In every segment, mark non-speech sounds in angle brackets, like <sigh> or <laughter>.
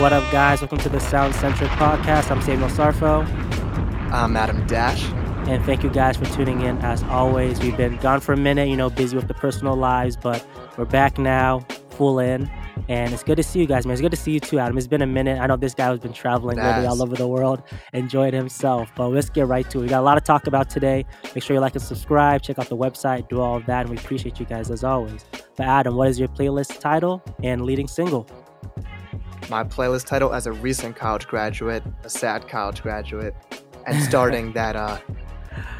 What up, guys? Welcome to the Sound Centric podcast. I'm Samuel Sarfo. I'm Adam Dash. And thank you guys for tuning in. As always, we've been gone for a minute, you know, busy with the personal lives, but we're back now, full in. And it's good to see you guys, man. It's good to see you too, Adam. It's been a minute. I know this guy has been traveling really all over the world, enjoyed himself. But let's get right to it. We got a lot to talk about today. Make sure you like and subscribe, check out the website, do all of that. And we appreciate you guys as always. But Adam, what is your playlist title and leading single? My playlist title as a recent college graduate, a sad college graduate, and starting <laughs> that uh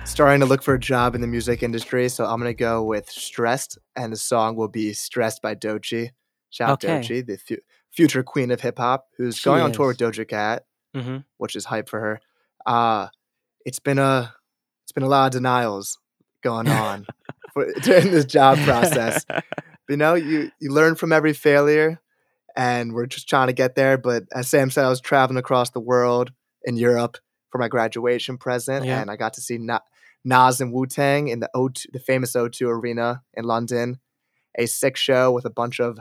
starting to look for a job in the music industry. So I'm gonna go with Stressed, and the song will be Stressed by Doechii. Shout okay. out Doechii, the fu- future queen of hip hop, who's she going is. on tour with Doja Cat, mm-hmm. which is hype for her. Uh it's been a it's been a lot of denials going <laughs> on for, during this job process. <laughs> But, you know, you you learn from every failure and we're just trying to get there. But as Sam said, I was traveling across the world in Europe for my graduation present, yeah. and I got to see Na- Nas and Wu Tang in the O2, the famous O2 Arena in London. A sick show with a bunch of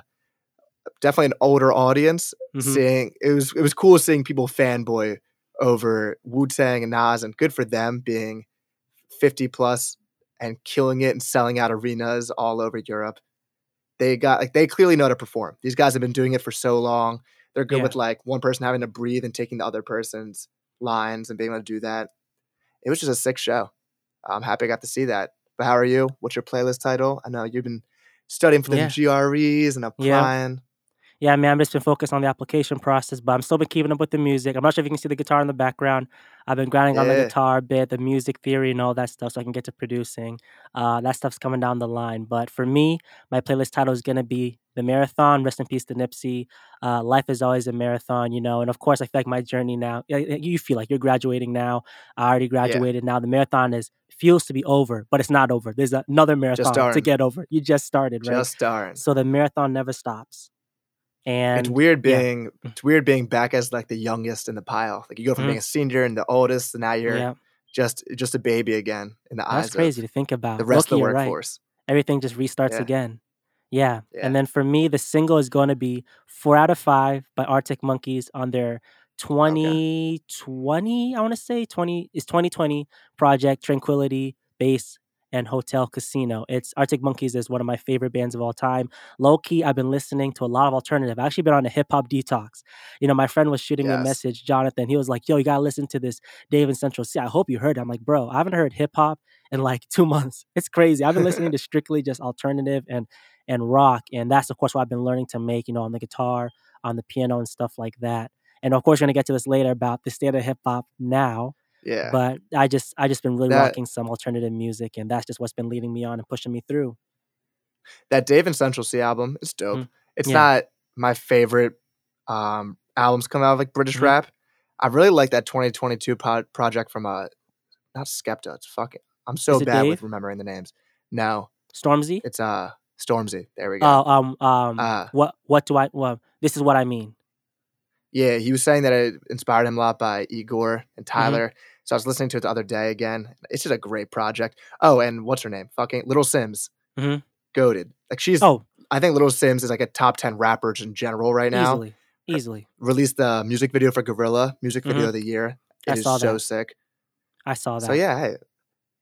definitely an older audience. Mm-hmm. Seeing it was it was cool seeing people fanboy over Wu Tang and Nas, and good for them being fifty plus and killing it and selling out arenas all over Europe. They got like they clearly know how to perform. These guys have been doing it for so long. They're good yeah. with like one person having to breathe and taking the other person's lines and being able to do that. It was just a sick show. I'm happy I got to see that. But how are you? What's your playlist title? I know you've been studying for the yeah. GREs and applying. Yeah man, I've just been focused on the application process, but I'm still been keeping up with the music. I'm not sure if you can see the guitar in the background. I've been grinding yeah. on the guitar bit, the music theory, and all that stuff, so I can get to producing. Uh, that stuff's coming down the line. But for me, my playlist title is gonna be the marathon. Rest in peace to Nipsey. Uh, life is always a marathon, you know. And of course, I feel like my journey now. You feel like you're graduating now. I already graduated. Yeah. Now the marathon is feels to be over, but it's not over. There's another marathon to get over. You just started, right? Just starting. So the marathon never stops. And it's weird being yeah. it's weird being back as like the youngest in the pile. Like you go from mm-hmm. being a senior and the oldest, and now you're yeah. just just a baby again in the That's eyes. That's crazy to think about. The rest Loki, of the workforce. Right. Everything just restarts yeah. again. Yeah. And then for me, the single is going to be Four Out of Five by Arctic Monkeys on their 2020, okay. I want to say 20 is 2020 project Tranquility Base and Hotel Casino. It's Arctic Monkeys is one of my favorite bands of all time. Low key, I've been listening to a lot of alternative. I've actually been on a hip hop detox. You know, my friend was shooting yes. me a message, Jonathan. He was like, "Yo, you gotta listen to this Dave and Central Cee. I hope you heard." It. I'm like, "Bro, I haven't heard hip hop in like two <laughs> months. It's crazy. I've been listening to <laughs> strictly just alternative and and rock, and that's of course what I've been learning to make. You know, on the guitar, on the piano, and stuff like that." And of course, we're gonna get to this later about the state of hip hop now yeah. But I just I just been really that, rocking some alternative music and that's just what's been leading me on and pushing me through. That Dave and Central Cee album is dope. Mm. It's yeah. not my favorite um, albums come out of like British mm-hmm. rap. I really like that 2022 pro- project from uh not Skepta. It's fucking I'm so bad Dave? with remembering the names. No. Stormzy? It's uh Stormzy. There we go. Oh, um um uh, what what do I well this is what I mean. Yeah, he was saying that it inspired him a lot by Igor and mm-hmm. Tyler. Mm-hmm. So I was listening to it the other day again. It's just a great project. Oh, and what's her name? Fucking Little Simz. Mm-hmm. Goaded. Like she's. Oh. I think Little Simz is like a top ten rapper in general right now. Easily. Easily. released the music video for Gorilla, music video mm-hmm. of the year. It I is saw so sick. I saw that. So yeah, hey,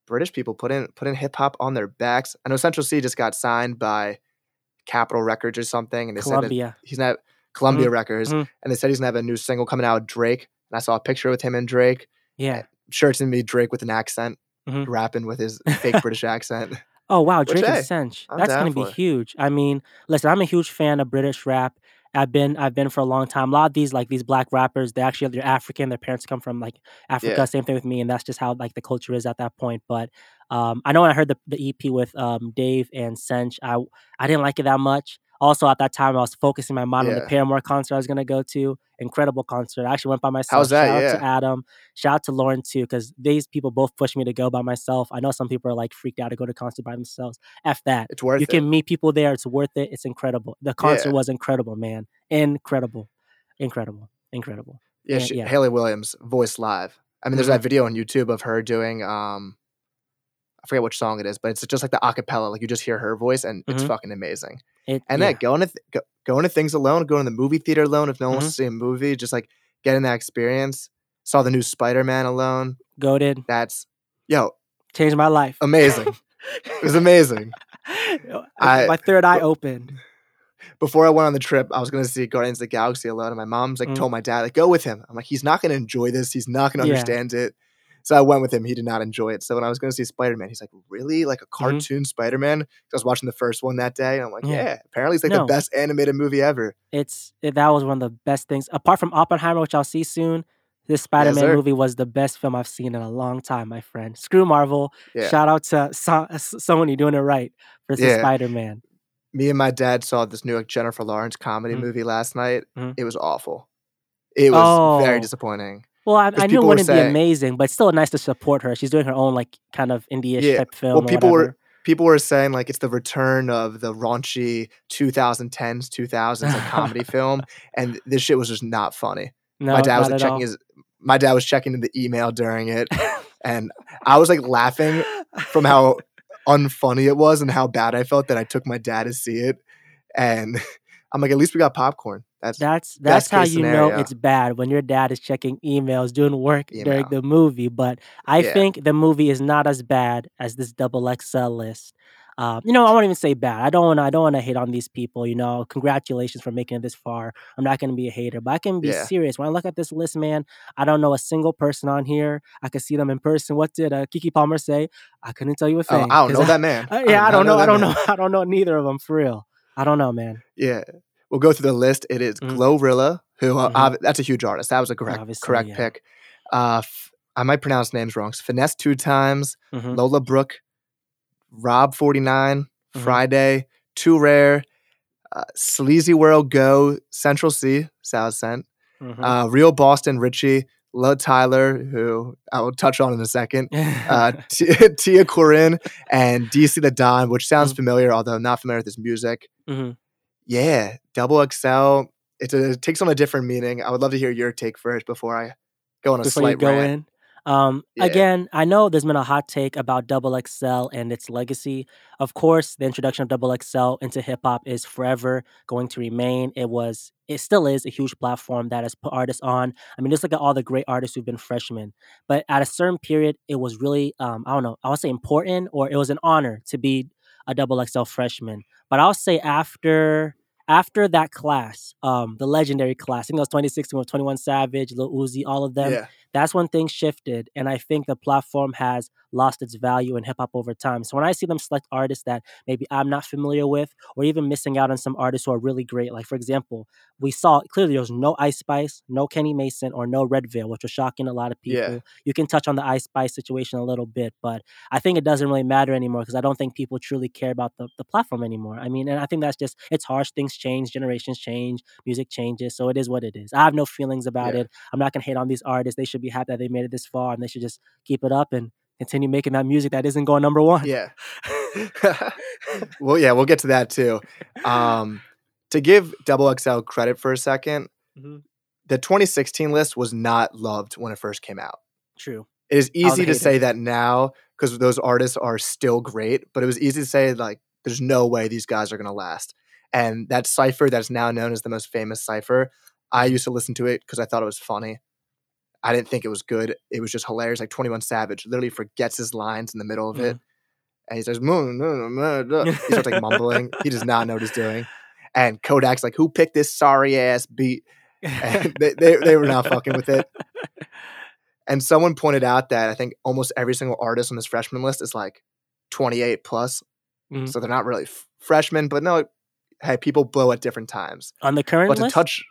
British people put in put in hip hop on their backs. I know Central Cee just got signed by Capitol Records or something, and they Columbia. said he's not Columbia mm-hmm. Records, mm-hmm. and they said he's gonna have a new single coming out with Drake. And I saw a picture with him and Drake. Yeah, sure it's gonna be Drake with an accent, mm-hmm. rapping with his <laughs> fake British accent. Oh wow, Drake Which, and Sench. That's gonna be huge. I mean, listen, I'm a huge fan of British rap. I've been I've been for a long time. A lot of these like these black rappers, they actually they're African. Their parents come from like Africa. Yeah. Same thing with me, and that's just how like the culture is at that point. But um, I know when I heard the, the EP with um, Dave and Sench, I I didn't like it that much. Also, at that time, I was focusing my mind yeah. on the Paramore concert I was going to go to. Incredible concert. I actually went by myself. How's that? Shout yeah. out to Adam. Shout out to Lauren too, because these people both pushed me to go by myself. I know some people are like freaked out to go to concert by themselves. F that. It's worth you it. You can meet people there. It's worth it. It's incredible. The concert yeah. was incredible, man. Incredible. Incredible. Incredible. Yeah, she, yeah. Hayley Williams voice live. I mean, there's mm-hmm. that video on YouTube of her doing um forget which song it is, but it's just like the acapella. Like you just hear her voice, and it's Mhm. fucking amazing. It, And yeah. then going to th- go, going to things alone, going to the movie theater alone. If no one wants Mhm. to see a movie, just like getting that experience. Saw the new Spider Man alone. goaded That's yo changed my life. amazing. it was amazing. <laughs> I- my third eye opened. Before I went on the trip, I was going to see Guardians of the Galaxy alone, and my mom's like Mm. told my dad like go with him. I'm like he's not going to enjoy this. He's not going to Yeah. understand it. So I went with him. He did not enjoy it. So when I was going to see Spider Man, he's like, "Really? Like a Mm-hmm. cartoon Spider Man?" I was watching the first one that day, and I'm like, Yeah. "Yeah, apparently it's like No. the best animated movie ever." It's it, that was one of the best things. Apart from Oppenheimer, which I'll see soon, this Spider-Man sir. movie was the best film I've seen in a long time, my friend. Screw Marvel. Yeah. Shout out to so- Sony doing it right for Yeah. Spider-Man. me and my dad saw this new like Jennifer Lawrence comedy Mhm. movie last night. Mhm. It was awful. It was very Oh. disappointing. Well, I, I knew it wouldn't be amazing, but it's still nice to support her. She's doing her own like kind of indie-ish Yeah. type film. Well, people were people were saying like it's the return of the raunchy 2010s 2000s like comedy <laughs> film, and this shit was just not funny. no, my dad was like at all. checking his. My dad was checking the email during it, <laughs> and I was like laughing from how unfunny it was and how bad I felt that I took my dad to see it. And <laughs> I'm like, at least we got popcorn. That's That's that's how you know it's bad when your dad is checking emails, doing work during the movie. But I Yeah. think the movie is not as bad as this double XL list. Um, you know, I won't even say bad. I don't want to. I don't want to hate on these people. You know, congratulations for making it this far. I'm not going to be a hater, but I can be Yeah. serious. When I look at this list, man, I don't know a single person on here. I could see them in person. What did uh, Keke Palmer say? I couldn't tell you a oh, thing. I don't know that man. <laughs> Uh, yeah, I not don't know. I don't man. know. <laughs> I don't know neither of them for real. I don't know, man. Yeah. We'll go through the list. It is Mhm. Glorilla, who uh, Mhm. ob- that's a huge artist. That was a correct Obviously, correct yeah. pick. Uh, f- I might pronounce names wrong. So Finesse two times. Mhm. Lola Brooke, Rob forty Mhm. Friday, Too Rare, uh, Sleazy World Go, Central Cee, South Scent, Mhm. uh, Real Boston Richey, Luh Tyler, who I will touch on in a second. <laughs> Uh, T- TiaCorine and DC the Don, which sounds Mhm. familiar, although I'm not familiar with his music. Mhm. Yeah, Double XL. It's a, it takes on a different meaning. I would love to hear your take first before I go on a before you slight go rant. in. Um, Yeah. Again, I know there's been a hot take about Double XL and its legacy. Of course, the introduction of Double XL into hip hop is forever going to remain. It was, it still is a huge platform that has put artists on. I mean, just look at all the great artists who've been freshmen. But at a certain period, it was really, um, I don't know, I would say important or it was an honor to be a Double XL freshman. But I'll say after after that class, um, the legendary class, I think it was 2016 with 21 Savage, Lil Uzi, all of them yeah, that's when things shifted and i think the platform has lost its value in hip-hop over time. So when i see them select artists that maybe i'm not familiar with or even missing out on some artists who are really great like for example we saw clearly there was no ice spice no kenny mason or no Redveil, which was shocking a lot of people Yeah. you can touch on the ice spice situation a little bit but i think it doesn't really matter anymore because i don't think people truly care about the, the platform anymore i mean and i think that's just it's harsh things change generations change music changes so it is what it is i have no feelings about Yeah. it I'm not gonna hate on these artists. They should be happy that they made it this far, and they should just keep it up and continue making that music that isn't going number one. yeah. <laughs> well, yeah, we'll get to that too. <laughs> Um, to give Double XL credit for a second, Mhm. the 2016 list was not loved when it first came out. True. It is easy to say that now because those artists are still great, but it was easy to say like there's no way these guys are gonna last. And that cipher that's now known as the most famous cipher, I used to listen to it because I thought it was funny. I didn't think it was good. It was just hilarious. Like 21 Savage literally forgets his lines in the middle of it. And he says, he starts like mumbling. He does not know what he's doing. And Kodak's like, who picked this sorry ass beat? And <laughs> they, they, they were not fucking with it. And someone pointed out that I think almost every single artist on this freshman list is like 28 plus. Mhm. So they're not really f- freshmen, but no, hey, people blow at different times. On the current But to list, touch,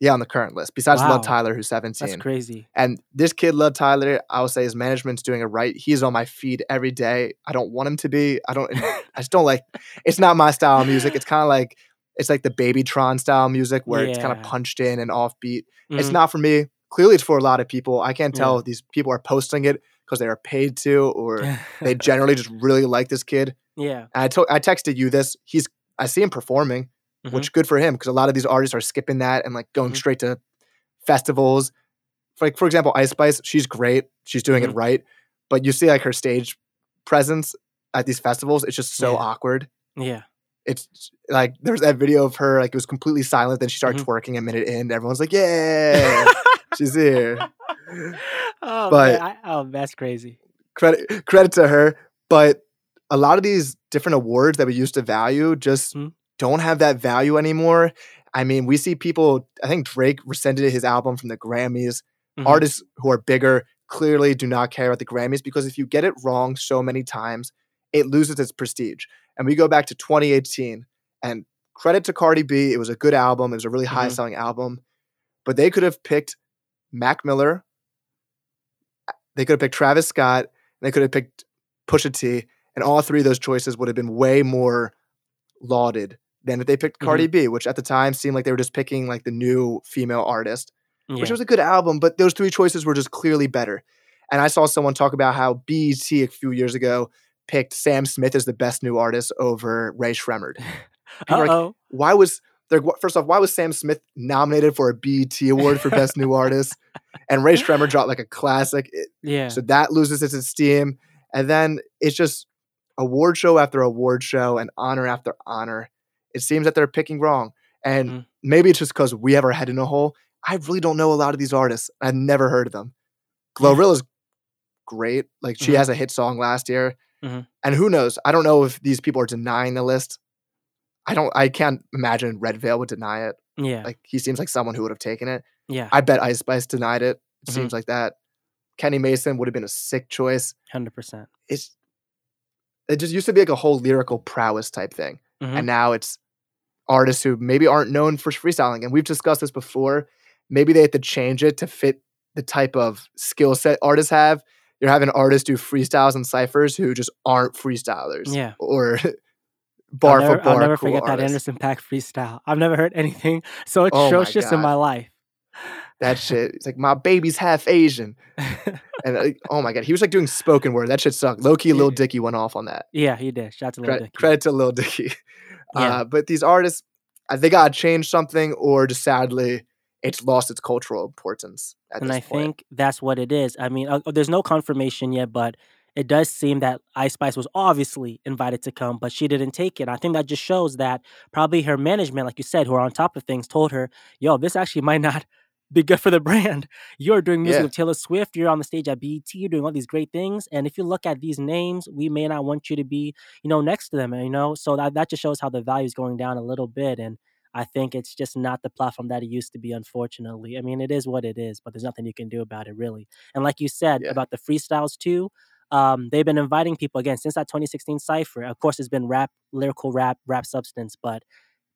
yeah, on the current list, besides Wow. Luh Tyler, who's 17. that's crazy. And this kid, Luh Tyler, I would say his management's doing it right. He's on my feed every day. I don't want him to be. I don't, <laughs> I just don't like, it's not my style of music. It's kind of like, it's like the Babytron style music where it's kind of punched in and offbeat. It's Mhm. not for me. Clearly, it's for a lot of people. I can't Yeah. tell if these people are posting it because they are paid to, or they generally just really like this kid. <laughs> yeah. I told, I texted you this. He's, I see him performing, Mhm. which good for him because a lot of these artists are skipping that and like going Mhm. straight to festivals. Like for example, Ice Spice, she's great. She's doing it right. But you see like her stage presence at these festivals, it's just so Yeah. awkward. Yeah. It's like there's that video of her, like it was completely silent, then she started Mhm. twerking a minute in, everyone's like, Yeah, <laughs> she's here. oh, But- I, oh, that's crazy. Credit credit to her. But a lot of these different awards that we used to value just Mhm. don't have that value anymore. I mean, we see people, I think Drake rescinded his album from the Grammys. Mhm. Artists who are bigger clearly do not care about the Grammys because if you get it wrong so many times, it loses its prestige. And we go back to 2018 and credit to Cardi B, it was a good album, it was a really high selling album, but they could have picked Mac Miller, they could have picked Travis Scott, and they could have picked Pusha T, and all three of those choices would have been way more lauded than if they picked Mm-hmm. Cardi B, which at the time seemed like they were just picking like the new female artist Yeah. which was a good album, but those three choices were just clearly better. And I saw someone talk about how BET a few years ago picked Sam Smith as the best new artist over Rae Sremmurd. <laughs> Are like. Why was there? First off, why was Sam Smith nominated for a BET award for best new artist? And Rae Sremmurd dropped like a classic, It- yeah. so that loses its esteem. And then it's just award show after award show and honor after honor. It seems that they're picking wrong. And Mhm. maybe it's just because we have our head in a hole. I really don't know a lot of these artists. I've never heard of them. Glorilla's great. Like she Mhm. has a hit song last year. Mhm. And who knows? I don't know if these people are denying the list. I don't I can't imagine Redveil would deny it. yeah. Like he seems like someone who would have taken it. yeah. I bet Ice Spice denied it. It Mhm. seems like that. Kenny Mason would have been a sick choice. Hundred percent. It's it just used to be like a whole lyrical prowess type thing. Mhm. And now it's artists who maybe aren't known for freestyling. And we've discussed this before. Maybe they had to change it to fit the type of skill set artists have. You're having artists do freestyles and ciphers who just aren't freestylers. Yeah. Or <laughs> bar I'll never, for bar. I'll never cool forget that. Anderson .Paak freestyle. I've never heard anything <laughs> so Oh my atrocious in my life. That <laughs> shit. It's like my baby's half Asian. And like, oh my god, he was like doing spoken word. That shit sucked. Low key, Lil Dicky went off on that. yeah, he did. Shout out to Lil Dicky. credit to Lil Dicky. Yeah. Uh, but these artists, uh, they gotta change something, or just sadly, it's lost its cultural importance at and I point. think that's what it is. I mean, uh, there's no confirmation yet, but it does seem that Ice Spice was obviously invited to come, but she didn't take it. I think that just shows that probably her management, like you said, who are on top of things, told her, "Yo, this actually might not <laughs> be good for the brand. <laughs> You're doing music Yeah. with Taylor Swift. You're on the stage at BET. You're doing all these great things. And if you look at these names, we may not want you to be, you know, next to them. You know, so that that just shows how the value is going down a little bit. And I think it's just not the platform that it used to be, unfortunately. I mean, it is what it is, but there's nothing you can do about it, really. And like you said Yeah. about the freestyles too, um, they've been inviting people again since that 2016 cipher. Of course, it's been rap, lyrical rap, rap substance, but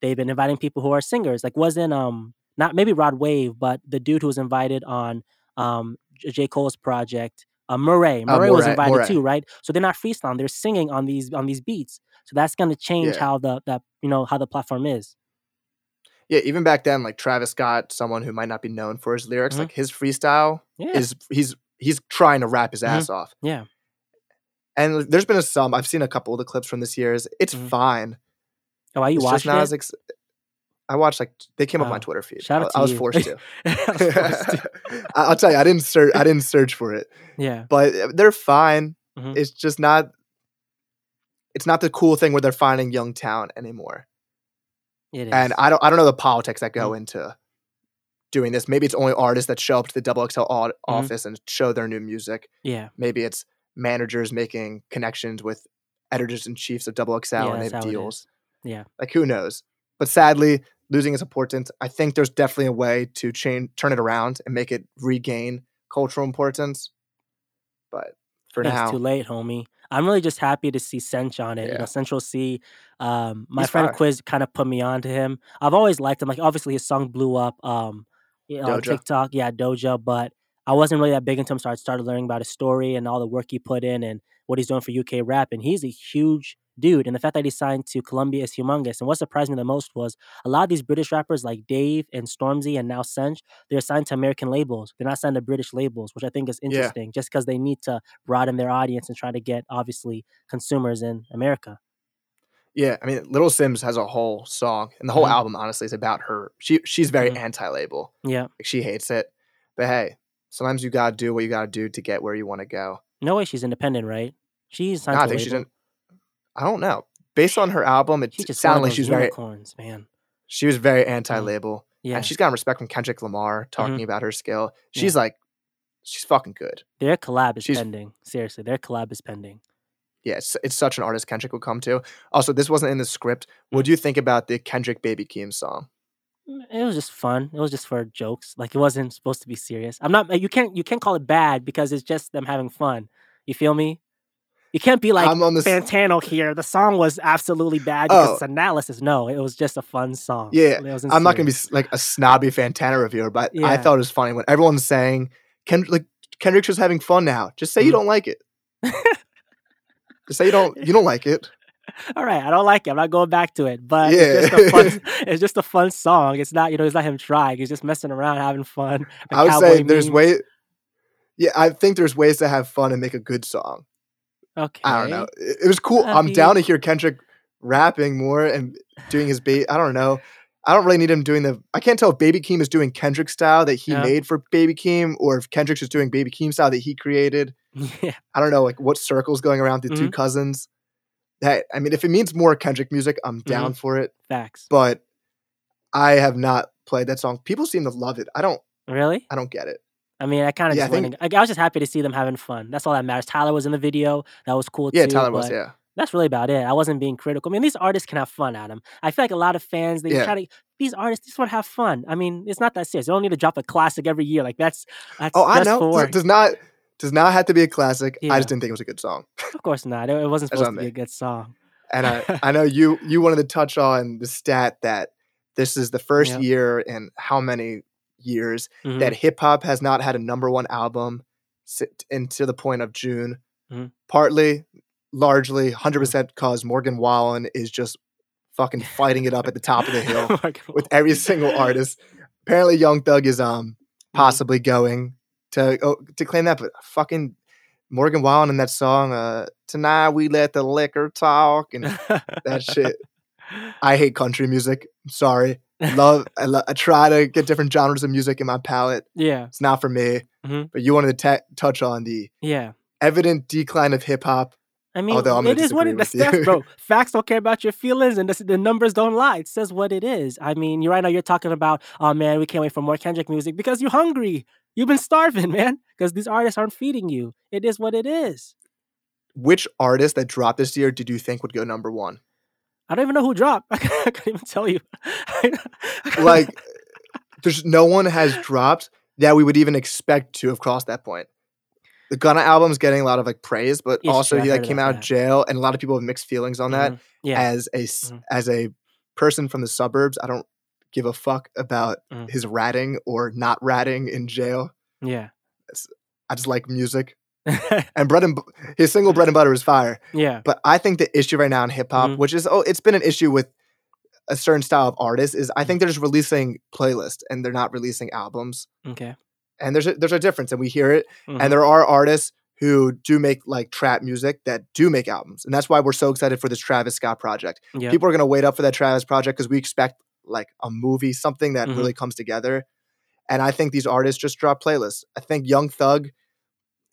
they've been inviting people who are singers. Like wasn't um not maybe Rod Wave, but the dude who was invited on um J. Cole's project. Uh, Morray, Uh, Morray was invited Morray. too, right? So they're not freestyling; they're singing on these on these beats. So that's going to change Yeah. how the that you know how the platform is. Yeah, even back then, like Travis Scott, someone who might not be known for his lyrics, Mhm. like his freestyle Yeah, is he's he's trying to rap his Mhm. ass off. yeah, And there's been a some I've seen a couple of the clips from this year's. It's Mhm. fine. Oh, are you it's watching it? ex- I watched like they came up on my Oh, Twitter feed. shout I, out I was you. forced to. <laughs> Was forced to. <laughs> I'll tell you, I didn't search. I didn't search for it, Yeah, but uh, they're fine. Mhm. It's just not. It's not the cool thing where they're finding young talent anymore. It is. And I don't. I don't know the politics that Mm-hmm. go into doing this. Maybe it's only artists that show up to the Double XL Mm-hmm. office and show their new music. yeah, Maybe it's managers making connections with editors and chiefs of Double XL Yeah, and they have is. deals. Yeah. Like who knows? But sadly, losing its importance. I think there's definitely a way to change, turn it around, and make it regain cultural importance. But for I think now, it's too late, homie. I'm really just happy to see Sench on it. You Yeah. know, Central Cee. Um, my He's friend fire. Quiz kind of put me on to him. I've always liked him. Like, obviously, his song blew up. Um, you know, on TikTok, yeah, Doja. But I wasn't really that big into him, so I started learning about his story and all the work he put in and what he's doing for UK rap. And he's a huge dude. And the fact that he signed to Columbia is humongous. And what surprised me the most was a lot of these British rappers like Dave and Stormzy and now Sench, they're signed to American labels. They're not signed to British labels, which I think is Yeah. interesting, just because they need to broaden their audience and try to get obviously consumers in America. yeah, I mean, Little Simz has a whole song, and the whole Mhm. album honestly is about her. She she's very Mhm. anti-label. Yeah. Like she hates it. But hey, sometimes you gotta do what you gotta do to get where you want to go. No way she's independent, right? She's signed Nah, I think she label. didn't. I don't know. Based on her album, it just sounded like she's she those was very man. she was very anti-label, Yeah, and she's gotten respect from Kendrick Lamar talking about her skill. Yeah. She's like, she's fucking good. their collab is she's- pending. Seriously, their collab is pending. Yeah, it's, it's such an artist Kendrick would come to. Also, this wasn't in the script. What Mm. do you think about the Kendrick Baby Keem song? Mm, It was just fun. It was just for jokes. Like it wasn't supposed to be serious. I'm not. You can't. You can't call it bad because it's just them having fun. You feel me? You can't be like I'm on this. Fantano here. The song was absolutely bad because Oh. it's analysis. No, it was just a fun song. Yeah, I'm not gonna be like a snobby Fantano reviewer, but I thought it was funny when everyone's saying Kendrick, like Kendrick's just having fun now. Just say you Mhm. don't like it. <laughs> just say you don't you don't like it. All right, I don't like it. I'm not going back to it. But Yeah. it's just a fun. <laughs> it's just a fun song. It's not. You know, it's not him trying. He's just messing around, having fun. I would say there's way. Yeah, I think there's ways to have fun and make a good song. Okay. I don't know. It, it was cool. I'm down to hear Kendrick rapping more and doing his bait. I don't know. I don't really need him doing the. I can't tell if Baby Keem is doing Kendrick style that he Yeah. made for Baby Keem, or if Kendrick's just doing Baby Keem style that he created. <laughs> Yeah. I don't know, like what circles going around the two Mhm. cousins. That I mean, if it means more Kendrick music, I'm Mm-hmm. down for it. Facts. But I have not played that song. People seem to love it. I don't. Really? I don't get it. I mean, I kind of Yeah, just I wanted. Like, I was just happy to see them having fun. That's all that matters. Tyler was in the video. That was cool too. Yeah, too. Tyler was. Yeah, That's really about it. I wasn't being critical. I mean, these artists can have fun, Adam. I feel like a lot of fans they Yeah. try to. These artists just want to have fun. I mean, it's not that serious. You don't need to drop a classic every year. Like that's. that's Oh, I know. For, Does, not does not have to be a classic. I just didn't think it was a good song. of course not. It, it wasn't supposed to be a good song. And I, <laughs> I know you you wanted to touch on the stat that this is the first Yeah. year in how many years Mhm. that hip hop has not had a number one album into the point of June. Mhm. Partly, largely, Mm-hmm. hundred percent because Morgan Wallen is just fucking fighting it up at the top of the <laughs> hill Morgan with every single artist. Apparently, Young Thug is um Mhm. possibly going to oh, to claim that, but fucking Morgan Wallen in that song, uh, "Tonight We Let the Liquor Talk" and that shit. <laughs> I hate country music. I'm sorry. Love. I, lo- I try to get different genres of music in my palette. yeah, It's not for me. Mhm. But you wanted to ta touch on the yeah. evident decline of hip hop. I mean, Although I'm it is what it that's, <laughs> that's bro. Facts don't care about your feelings, and the, the numbers don't lie. It says what it is. I mean, you right now you're talking about, oh man, we can't wait for more Kendrick music because you're hungry. You've been starving, <laughs> man, because these artists aren't feeding you. It is what it is. Which artist that dropped this year did you think would go number one? I don't even know who dropped. <laughs> I can't, I can't even tell you. <laughs> Like, there's no one has dropped that we would even expect to have crossed that point. The Gunna album's getting a lot of like praise, but It's also true, he like came out of that. jail, and a lot of people have mixed feelings on that. Mhm. yeah, As a Mhm. as a person from the suburbs, I don't give a fuck about Mhm. his ratting or not ratting in jail. yeah, I just like music. <laughs> And bread and his single bread and butter is fire. yeah. But I think the issue right now in hip hop, Mhm. which is oh, it's been an issue with a certain style of artists, is Mm-hmm. I think they're just releasing playlists and they're not releasing albums. Okay. And there's a, there's a difference, and we hear it. Mhm. And there are artists who do make like trap music that do make albums, and that's why we're so excited for this Travis Scott project. yeah. People are gonna wait up for that Travis project because we expect like a movie, something that Mhm. really comes together. And I think these artists just drop playlists. I think Young Thug,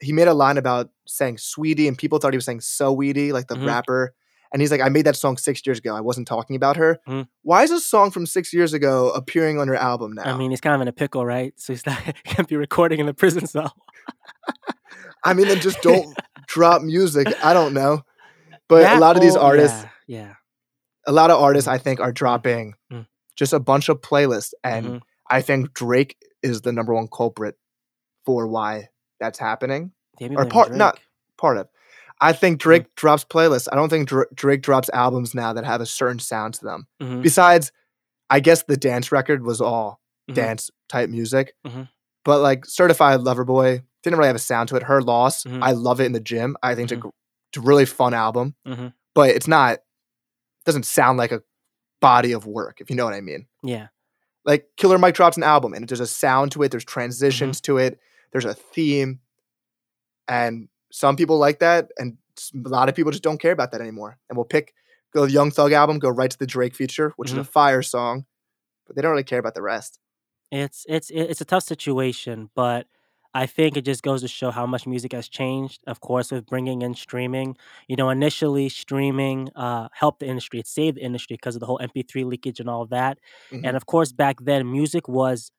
he made a line about saying "sweetie," and people thought he was saying "Saweetie," like the Mhm. rapper. And he's like, "I made that song six years ago. I wasn't talking about her. Mhm. Why is a song from six years ago appearing on her album now?" I mean, he's kind of in a pickle, right? So he's <laughs> not he can't be recording in the prison cell. I mean, then just don't <laughs> drop music. I don't know, but a That lot of these artists, yeah, yeah. a lot of artists, I think, are dropping Mm. just a bunch of playlists, and Mhm. I think Drake is the number one culprit for why that's happening. You or part- not- Part of. I think. Drake drops playlists. I don't think Dra- Drake drops albums now that have a certain sound to them. Mhm, Besides, I guess the dance record was all mhm. dance type music, Mhm. but like Certified Lover Boy didn't really have a sound to it. Her Loss, Mhm. I love it in the gym. I think it's, a, it's a really fun album, but it's not. Doesn't sound like a body of work, if you know what I mean. Yeah. like Killer Mike drops an album and there's a sound to it, there's Mm-hmm. transitions to it, there's a theme. And some people like that, and a lot of people just don't care about that anymore. And we'll pick go the Young Thug album, go right to the Drake feature, which is a fire song, but they don't really care about the rest. It's it's it's a tough situation, but I think it just goes to show how much music has changed. Of course, with bringing in streaming, you know, initially streaming uh, helped the industry, it saved the industry because of the whole MP3 leakage and all that. And Mhm. of course, back then, music was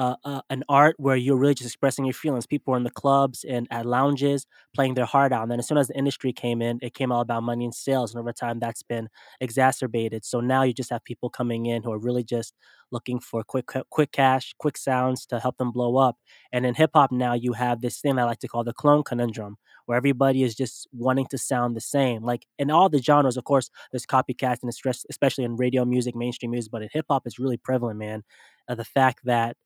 uh, an art where you're really just expressing your feelings. People were in the clubs and at lounges playing their heart out. And then as soon as the industry came in, it came all about money and sales. And over time, that's been exacerbated. So now you just have people coming in who are really just looking for quick, quick cash, quick sounds to help them blow up. And in hip hop now, you have this thing I like to call the clone conundrum, where everybody is just wanting to sound the same. Like in all the genres, of course, there's copycats and especially in radio music, mainstream music, but in hip hop, it's really prevalent, man. Uh, the fact that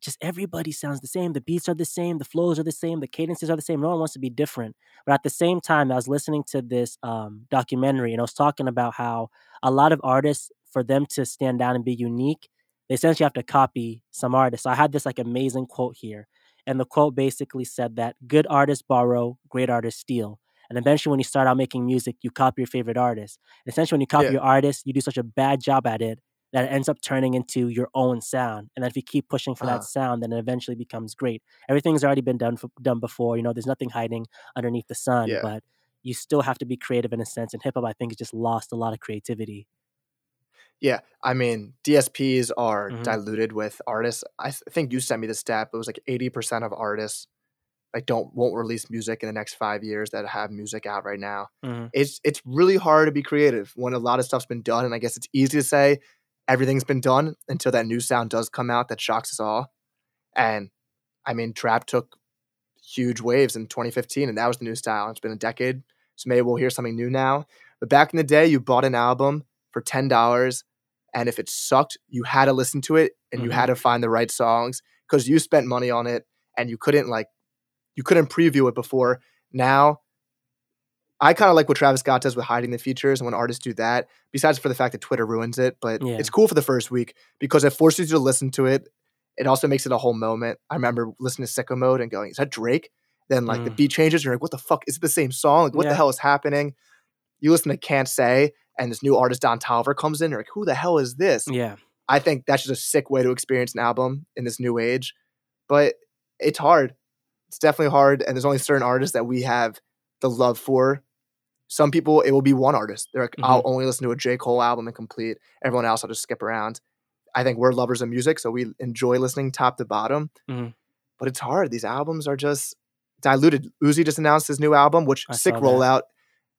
just everybody sounds the same. The beats are the same, the flows are the same, the cadences are the same. No one wants to be different. But at the same time, I was listening to this um, documentary and I was talking about how a lot of artists, for them to stand out and be unique, they essentially have to copy some artists. So I had this like amazing quote here. And the quote basically said that good artists borrow, great artists steal. And eventually, when you start out making music, you copy your favorite artist. And essentially, when you copy Yeah. your artist, you do such a bad job at it that ends up turning into your own sound. And then if you keep pushing for Uh-huh. that sound, then it eventually becomes great. Everything's already been done f- done before. You know, there's nothing hiding underneath the sun. Yeah. But you still have to be creative in a sense. And hip hop, I think, has just lost a lot of creativity. Yeah, I mean, DSPs are Mhm. diluted with artists. I th- think you sent me the stat, it was like 80% of artists like don't won't release music in the next 5 years that have music out right now. Mhm. It's it's really hard to be creative when a lot of stuff's been done and I guess it's easy to say everything's been done until that new sound does come out that shocks us all. And I mean, trap took huge waves in 2015 and that was the new style. It's been a decade. So maybe we'll hear something new now. But back in the day, you bought an album for $10 and if it sucked, you had to listen to it and you Mhm. had to find the right songs because you spent money on it and you couldn't like you couldn't preview it before. Now I kind of like what Travis Scott does with hiding the features and when artists do that, besides for the fact that Twitter ruins it, but Yeah. it's cool for the first week because it forces you to listen to it. It also makes it a whole moment. I remember listening to Sicko Mode and going, Is that Drake? Then like the Mm. beat changes, you're like, what the fuck? Is it the same song? Like, what Yeah. the hell is happening? You listen to Can't Say, and this new artist Don Toliver comes in, you're like, who the hell is this? Yeah. I think that's just a sick way to experience an album in this new age. But it's hard. It's definitely hard. And there's only certain artists that we have the love for. Some people, it will be one artist. They're like, I'll only listen to a J. Cole album and complete. Everyone else, I'll just skip around. I think we're lovers of music, so we enjoy listening top to bottom. Mhm. But it's hard. These albums are just diluted. Uzi just announced his new album, which I sick rollout.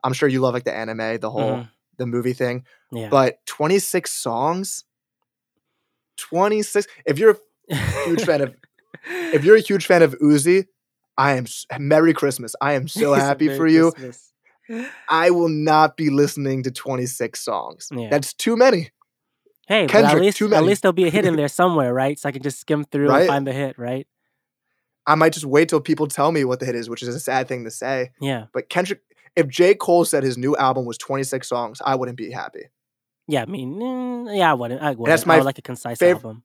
I'm sure you love like the anime, the whole Mhm. the movie thing. Yeah. But 26 songs? 26 if you're a huge fan of <laughs> if you're a huge fan of Uzi, I am Merry Christmas. I am so happy for you. Christmas. I will not be listening to 26 songs. Yeah. That's too many. Hey, but at least at least there'll be a hit in there <laughs> somewhere, right? So I can just skim through Right? and find the hit, right? I might just wait till people tell me what the hit is, which is a sad thing to say. Yeah. But Kendrick, if J. Cole said his new album was 26 songs, I wouldn't be happy. Yeah, I mean, mm, yeah, I wouldn't. I wouldn't. that's I my would like a concise fav- album.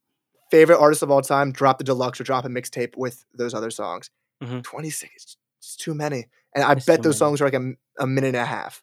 Favorite artist of all time, drop the deluxe or drop a mixtape with those other songs. Mhm. 26, it's, it's too many. And I bet those many. songs are like a, a minute and a half.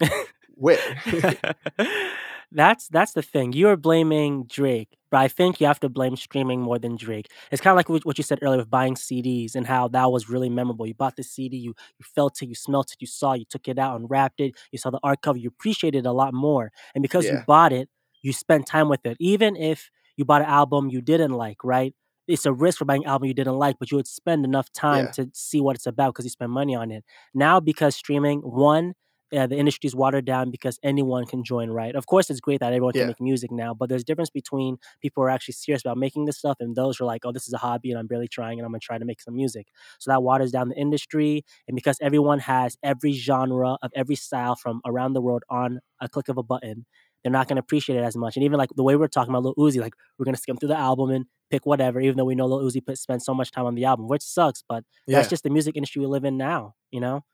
<laughs> Wait. <laughs> that's that's the thing. You are blaming Drake, but I think you have to blame streaming more than Drake. It's kind of like what you said earlier with buying CDs and how that was really memorable. You bought the CD, you you felt it, you smelt it, you saw, it, you took it out and wrapped it. You saw the art cover, you appreciated it a lot more. And because you bought it, you spent time with it. Even if you bought an album you didn't like, right? It's a risk for buying an album you didn't like, but you would spend enough time Yeah. to see what it's about because you spend money on it. Now, because streaming, one, uh, the industry's watered down because anyone can join, right? Of course, it's great that everyone can make music now, but there's a difference between people who are actually serious about making this stuff and those who are like, oh, this is a hobby and I'm barely trying and I'm gonna try to make some music. So that waters down the industry. And because everyone has every genre of every style from around the world on a click of a button, they're not gonna appreciate it as much. And even like the way we're talking about Lil Uzi, like we're gonna skim through the album and pick whatever, even though we know Lil Uzi put, spent so much time on the album, which sucks, but yeah. that's just the music industry we live in now, you know?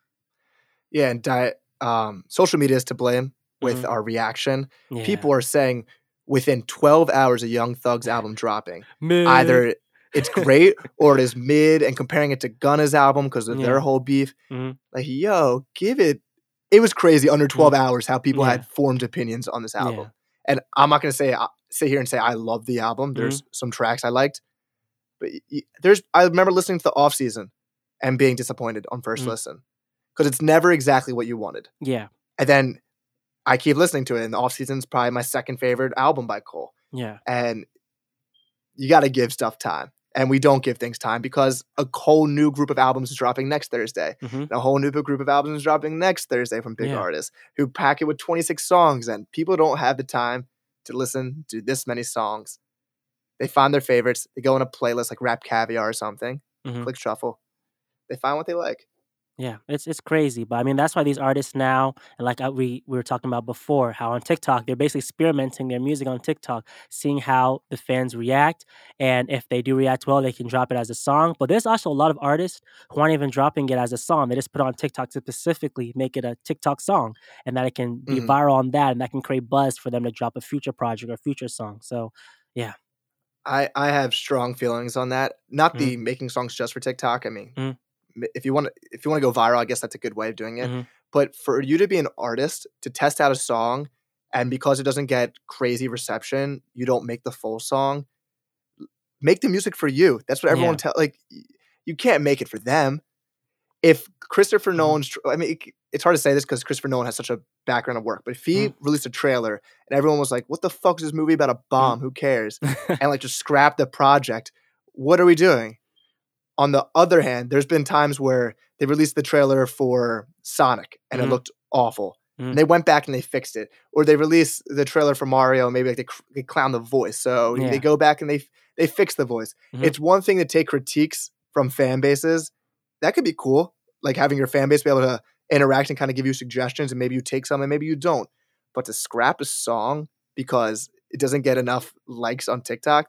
Yeah. And diet, um, social media is to blame with Mhm. our reaction. Yeah. People are saying within 12 hours of Young Thug's album <laughs> dropping, Mid. either it's great <laughs> or it is mid and comparing it to Gunna's album because of Yeah. their whole beef. Mhm. Like, yo, give it. It was crazy under 12 hours how people had formed opinions on this album. And I'm not going to say, uh, sit here and say I love the album. There's Mm-hmm. some tracks I liked. But there's I remember listening to the off season and being disappointed on first Mm. listen because it's never exactly what you wanted. Yeah. And then I keep listening to it, and the off season's probably my second favorite album by Cole. Yeah. And you got to give stuff time, and we don't give things time because a whole new group of albums is dropping next Thursday. hmm And a whole new group of albums is dropping next Thursday from big Yeah. artists who pack it with 26 songs, and people don't have the time to listen to this many songs. They find their favorites. They go on a playlist like Rap Caviar or something. Mhm. Click shuffle. They find what they like. Yeah, it's it's crazy, but I mean that's why these artists now, and like uh, we we were talking about before, how on TikTok they're basically experimenting their music on TikTok, seeing how the fans react, and if they do react well, they can drop it as a song. But there's also a lot of artists who aren't even dropping it as a song; they just put it on TikTok to specifically make it a TikTok song, and that it can be Mhm. viral on that, and that can create buzz for them to drop a future project or future song. So yeah. I I have strong feelings on that. Not Mhm. the making songs just for TikTok. I mean, Mhm. If you want to if you want to go viral, I guess that's a good way of doing it. Mhm. But for you to be an artist to test out a song, and because it doesn't get crazy reception, you don't make the full song. Make the music for you. That's what everyone Yeah. tell. Like you can't make it for them. If Christopher Mhm. Nolan's, I mean, it, it's hard to say this because Christopher Nolan has such a background of work. But if he released a trailer and everyone was like, "What the fuck is this movie about a bomb? Who cares?" <laughs> and like just scrap the project. What are we doing? On the other hand, there's been times where they released the trailer for Sonic and Mhm. it looked awful. Mhm. And they went back and they fixed it. Or they released the trailer for Mario, maybe like they, they clown the voice. So Yeah. they go back and they they fix the voice. Mhm. It's one thing to take critiques from fan bases. That could be cool. Like having your fan base be able to interact and kind of give you suggestions and maybe you take some and maybe you don't. But to scrap a song because it doesn't get enough likes on TikTok,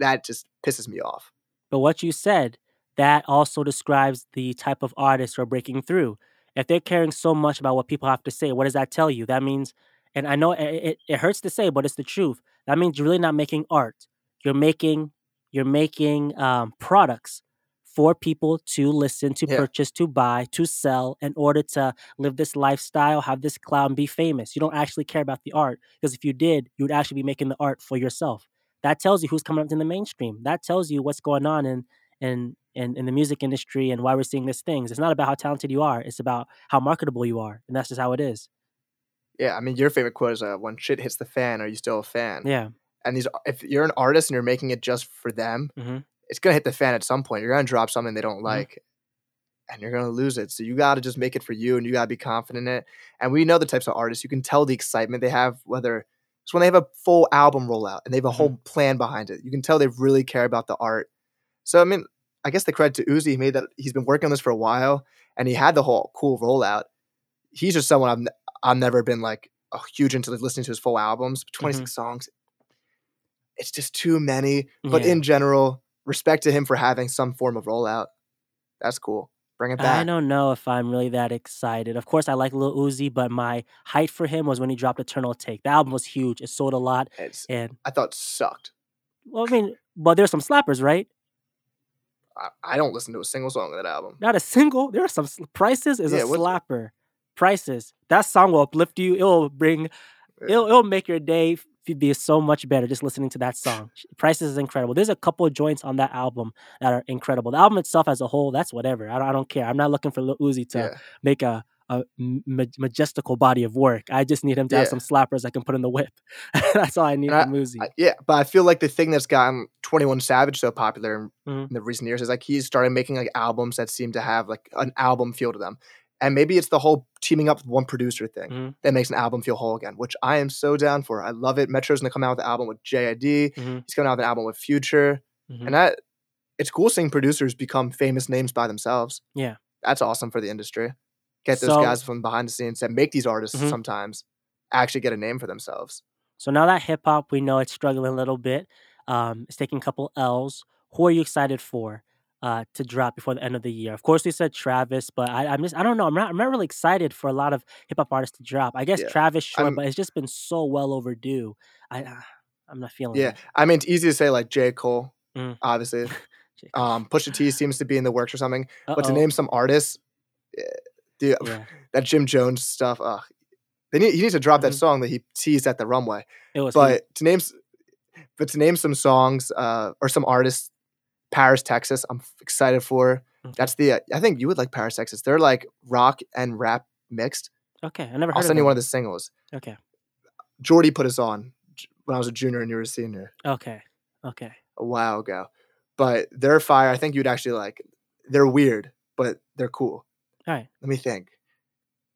that just pisses me off. But what you said, that also describes the type of artists who are breaking through. If they're caring so much about what people have to say, what does that tell you? That means, and I know it, it, it hurts to say, but it's the truth. That means you're really not making art. You're making you're making um, products for people to listen, to Yeah. purchase, to buy, to sell in order to live this lifestyle, have this cloud, and be famous. You don't actually care about the art because if you did, you would actually be making the art for yourself. That tells you who's coming up in the mainstream. That tells you what's going on in in in, in the music industry and why we're seeing these things. It's not about how talented you are; it's about how marketable you are, and that's just how it is. Yeah, I mean, your favorite quote is uh, "When shit hits the fan, are you still a fan?" Yeah. And these, if you're an artist and you're making it just for them, Mhm. it's gonna hit the fan at some point. You're gonna drop something they don't like, and you're gonna lose it. So you got to just make it for you, and you gotta be confident in it. And we know the types of artists. You can tell the excitement they have, whether it's when they have a full album rollout and they have a whole plan behind it. You can tell they really care about the art. So I mean, I guess the credit to Uzi, he made that he's been working on this for a while, and he had the whole cool rollout. He's just someone I've I've never been like a huge into listening to his full albums. 26 mm-hmm. songs. It's just too many. But Yeah. in general, respect to him for having some form of rollout. That's cool. Bring it back. I don't know if I'm really that excited. Of course, I like Lil Uzi, but my height for him was when he dropped Eternal Atake. The album was huge. It sold a lot, It's, and I thought it sucked. well, I mean, but there's some slappers, right? I, I don't listen to a single song of that album. Not a single. There are some prices is Yeah, a slapper. Prices. That song will uplift you. It will bring. It'll it'll make your day be so much better just listening to that <laughs> song. Prices is incredible. There's a couple of joints on that album that are incredible. The album itself as a whole, that's whatever. I don't, I don't care. I'm not looking for Lil Uzi to Yeah. make a a ma- majestical body of work. I just need him to have some slappers I can put in the whip. <laughs> that's all I need And from Uzi. I- yeah, but I feel like the thing that's gotten 21 Savage so popular in, Mhm. in the recent years is like he's started making like albums that seem to have like an album feel to them. And maybe it's the whole teaming up with one producer thing Mhm. that makes an album feel whole again, which I am so down for. I love it. Metro's gonna come out with an album with JID. Mhm, He's coming out with an album with Future. mhm. And that it's cool seeing producers become famous names by themselves. Yeah. That's awesome for the industry. Get those So- guys from behind the scenes that make these artists Mhm. sometimes actually get a name for themselves. So now that hip hop, we know it's struggling a little bit. Um, it's taking a couple L's. Who are you excited for uh, to drop before the end of the year? Of course, we said Travis, but I, I'm just I don't know. I'm not I'm not really excited for a lot of hip hop artists to drop. I guess Yeah, Travis, sure, I'm- but it's just been so well overdue. I uh, I'm not feeling. Yeah. it. I mean it's easy to say like J. Cole, Mm. obviously. <laughs> J. Um Pusha T seems to be in the works or something. But to name some artists, eh, the, <laughs> yeah, that Jim Jones stuff, ugh. They need, he needs to drop that Mhm. song that he teased at the runway. it was. But to name but to name some songs uh, or some artists Paris, Texas. I'm excited for. Okay. That's the. Uh, I think you would like Paris, Texas. They're like rock and rap mixed. Okay, I never heard I'll of send you one of the singles. Okay, Jordy put us on when I was a junior and you were a senior okay, okay. a while ago. But they're fire. I think you'd actually like. They're weird, but they're cool. Right. Let me think.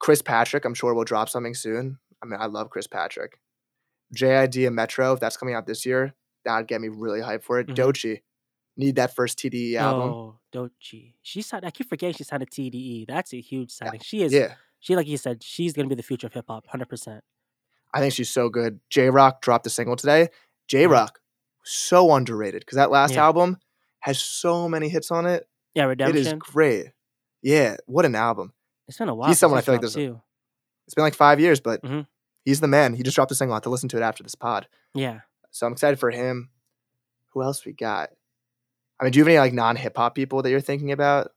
Chris Patrick, I'm sure will drop something soon. I mean, I love Chris Patrick. JID and Metro, if that's coming out this year, that'd get me really hyped for it. Mhm. Doechii, need that first TDE album. Oh, Doechii. She signed. I keep forgetting she signed a TDE. That's a huge signing. She is. Yeah, She like you said. She's gonna be the future of hip hop. Hundred percent. I think she's so good. Jay Rock dropped a single today. Jay Rock, so underrated because that last Mm-hmm. Yeah. album has so many hits on it. Yeah, Redemption. It is great. Yeah, what an album. It's been a while. He's someone I feel like there's too. It's been like five years, but Mhm. he's the man. He just dropped a single. I have to listen to it after this pod. Yeah. So I'm excited for him. Who else we got? I mean, do you have any like non hip hop people that you're thinking about?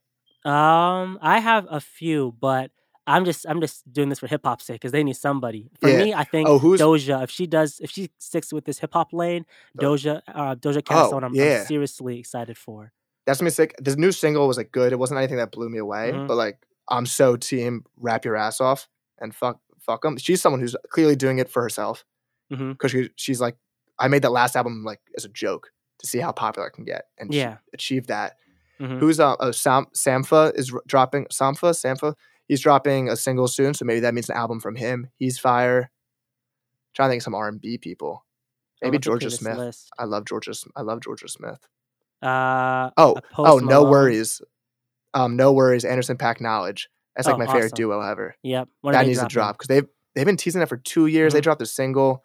Um, I have a few, but I'm just I'm just doing this for hip hop's sake because they need somebody. For Yeah. me, I think Oh, Doja. If she does, if she sticks with this hip hop lane, Do- Doja, uh, Doja Cat is Oh, someone I'm, yeah. I'm seriously excited for. That's me sick. This new single was like good. It wasn't anything that blew me away, Mhm. but like I'm so team rap your ass off and fuck fuck them. She's someone who's clearly doing it for herself because she, she's like, I made that last album like as a joke to see how popular it can get, and Yeah. she achieved that. hmm Who's uh, oh, Sam Sampha is r- dropping Sampha Sampha. He's dropping a single soon, so maybe that means an album from him. He's fire. trying to think of some R and B people. Maybe Jorja Smith. List. I love Jorja. I love Jorja Smith. Uh, Oh, oh, no Malone. worries. Um, no worries. Anderson .Paak Knxwledge. That's like Oh, my favorite awesome. duo ever. Yep. That needs dropping? to drop because they've they've been teasing that for two years. They Mhm. dropped a single.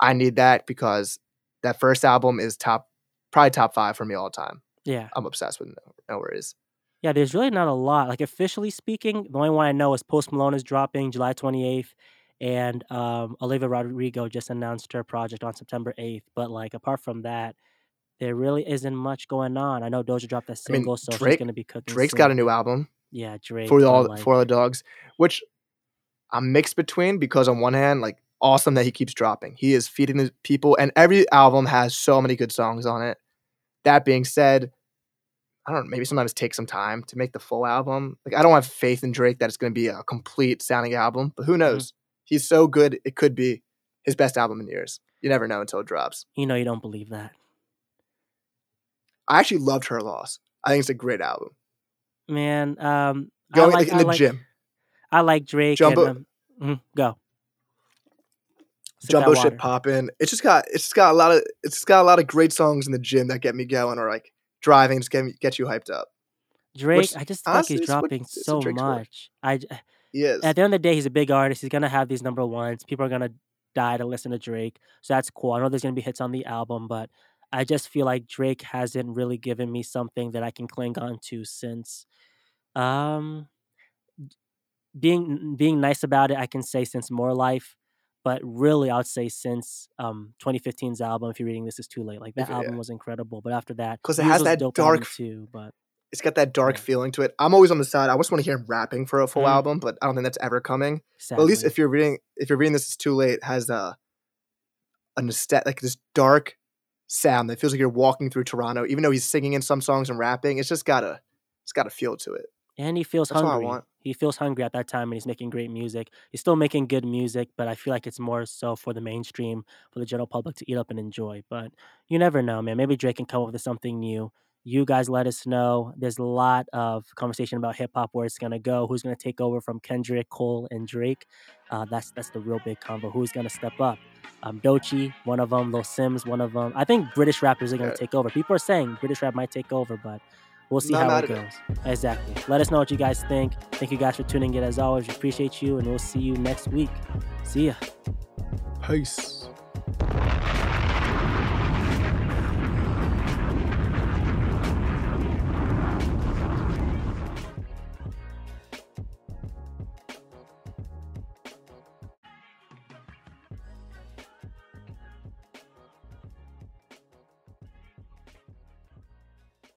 I need that because that first album is top, probably top five for me all time. Yeah. I'm obsessed with No, no Worries. Yeah, there's really not a lot. Like officially speaking, the only one I know is Post Malone is dropping July 28th, and um, Olivia Rodrigo just announced her project on September 8th. But like apart from that, there really isn't much going on. I know Doja dropped that I mean, single, so she's gonna be cooking. Drake's got a new album yeah Drake for all like, for all the dogs, which I'm mixed between because on one hand, like awesome that he keeps dropping. He is feeding the people, and every album has so many good songs on it. That being said, I don't know, maybe sometimes take some time to make the full album. Like I don't have faith in Drake that it's going to be a complete sounding album, but who mm-hmm. knows? He's so good, it could be his best album in years. You never know until it drops. you know you don't believe that, I actually loved Her Loss. I think it's a great album. man. Um, Going I like, in the like, gym, I like Drake. Jumbo- and, um, mhm, go. Sip jumbo shit popping. It's just got it's just got a lot of it's just got a lot of great songs in the gym that get me going or like driving just get me get you hyped up. Drake, which, I just honestly, he's it's what- dropping so work. much. I He at the end of the day, he's a big artist. He's gonna have these number ones. People are gonna die to listen to Drake, so that's cool. I know there's gonna be hits on the album, but I just feel like Drake hasn't really given me something that I can cling on to since, um, being being nice about it. I can say since More Life, but really, I would say since um 2015's album. If you're reading this, is too late. Like that yeah. album was incredible, but after that, because it has that dark- too. But it's got that dark Yeah. feeling to it. I'm always on the side. I just want to hear him rapping for a full Mhm. album, but I don't think that's ever coming. But at least if you're reading if you're reading this is too late has a a nostalgia like this dark sound that feels like you're walking through Toronto, even though he's singing in some songs and rapping. It's just got a it's got a feel to it. and he feels That's hungry. want. He feels hungry at that time, and he's making great music. He's still making good music, but I feel like it's more so for the mainstream, for the general public to eat up and enjoy. But you never know, man. Maybe Drake can come up with something new. You guys let us know. There's a lot of conversation about hip hop, where it's gonna go, who's gonna take over from Kendrick, Cole, and Drake. Uh, that's that's the real big combo. Who's gonna step up? Um, Doechii, one of them. Lil Simz, one of them. I think British rappers are gonna Yeah. take over. People are saying British rap might take over, but we'll see Not how it at it. goes. Exactly. Let us know what you guys think. Thank you guys for tuning in as always. We appreciate you, and we'll see you next week. See ya. Peace.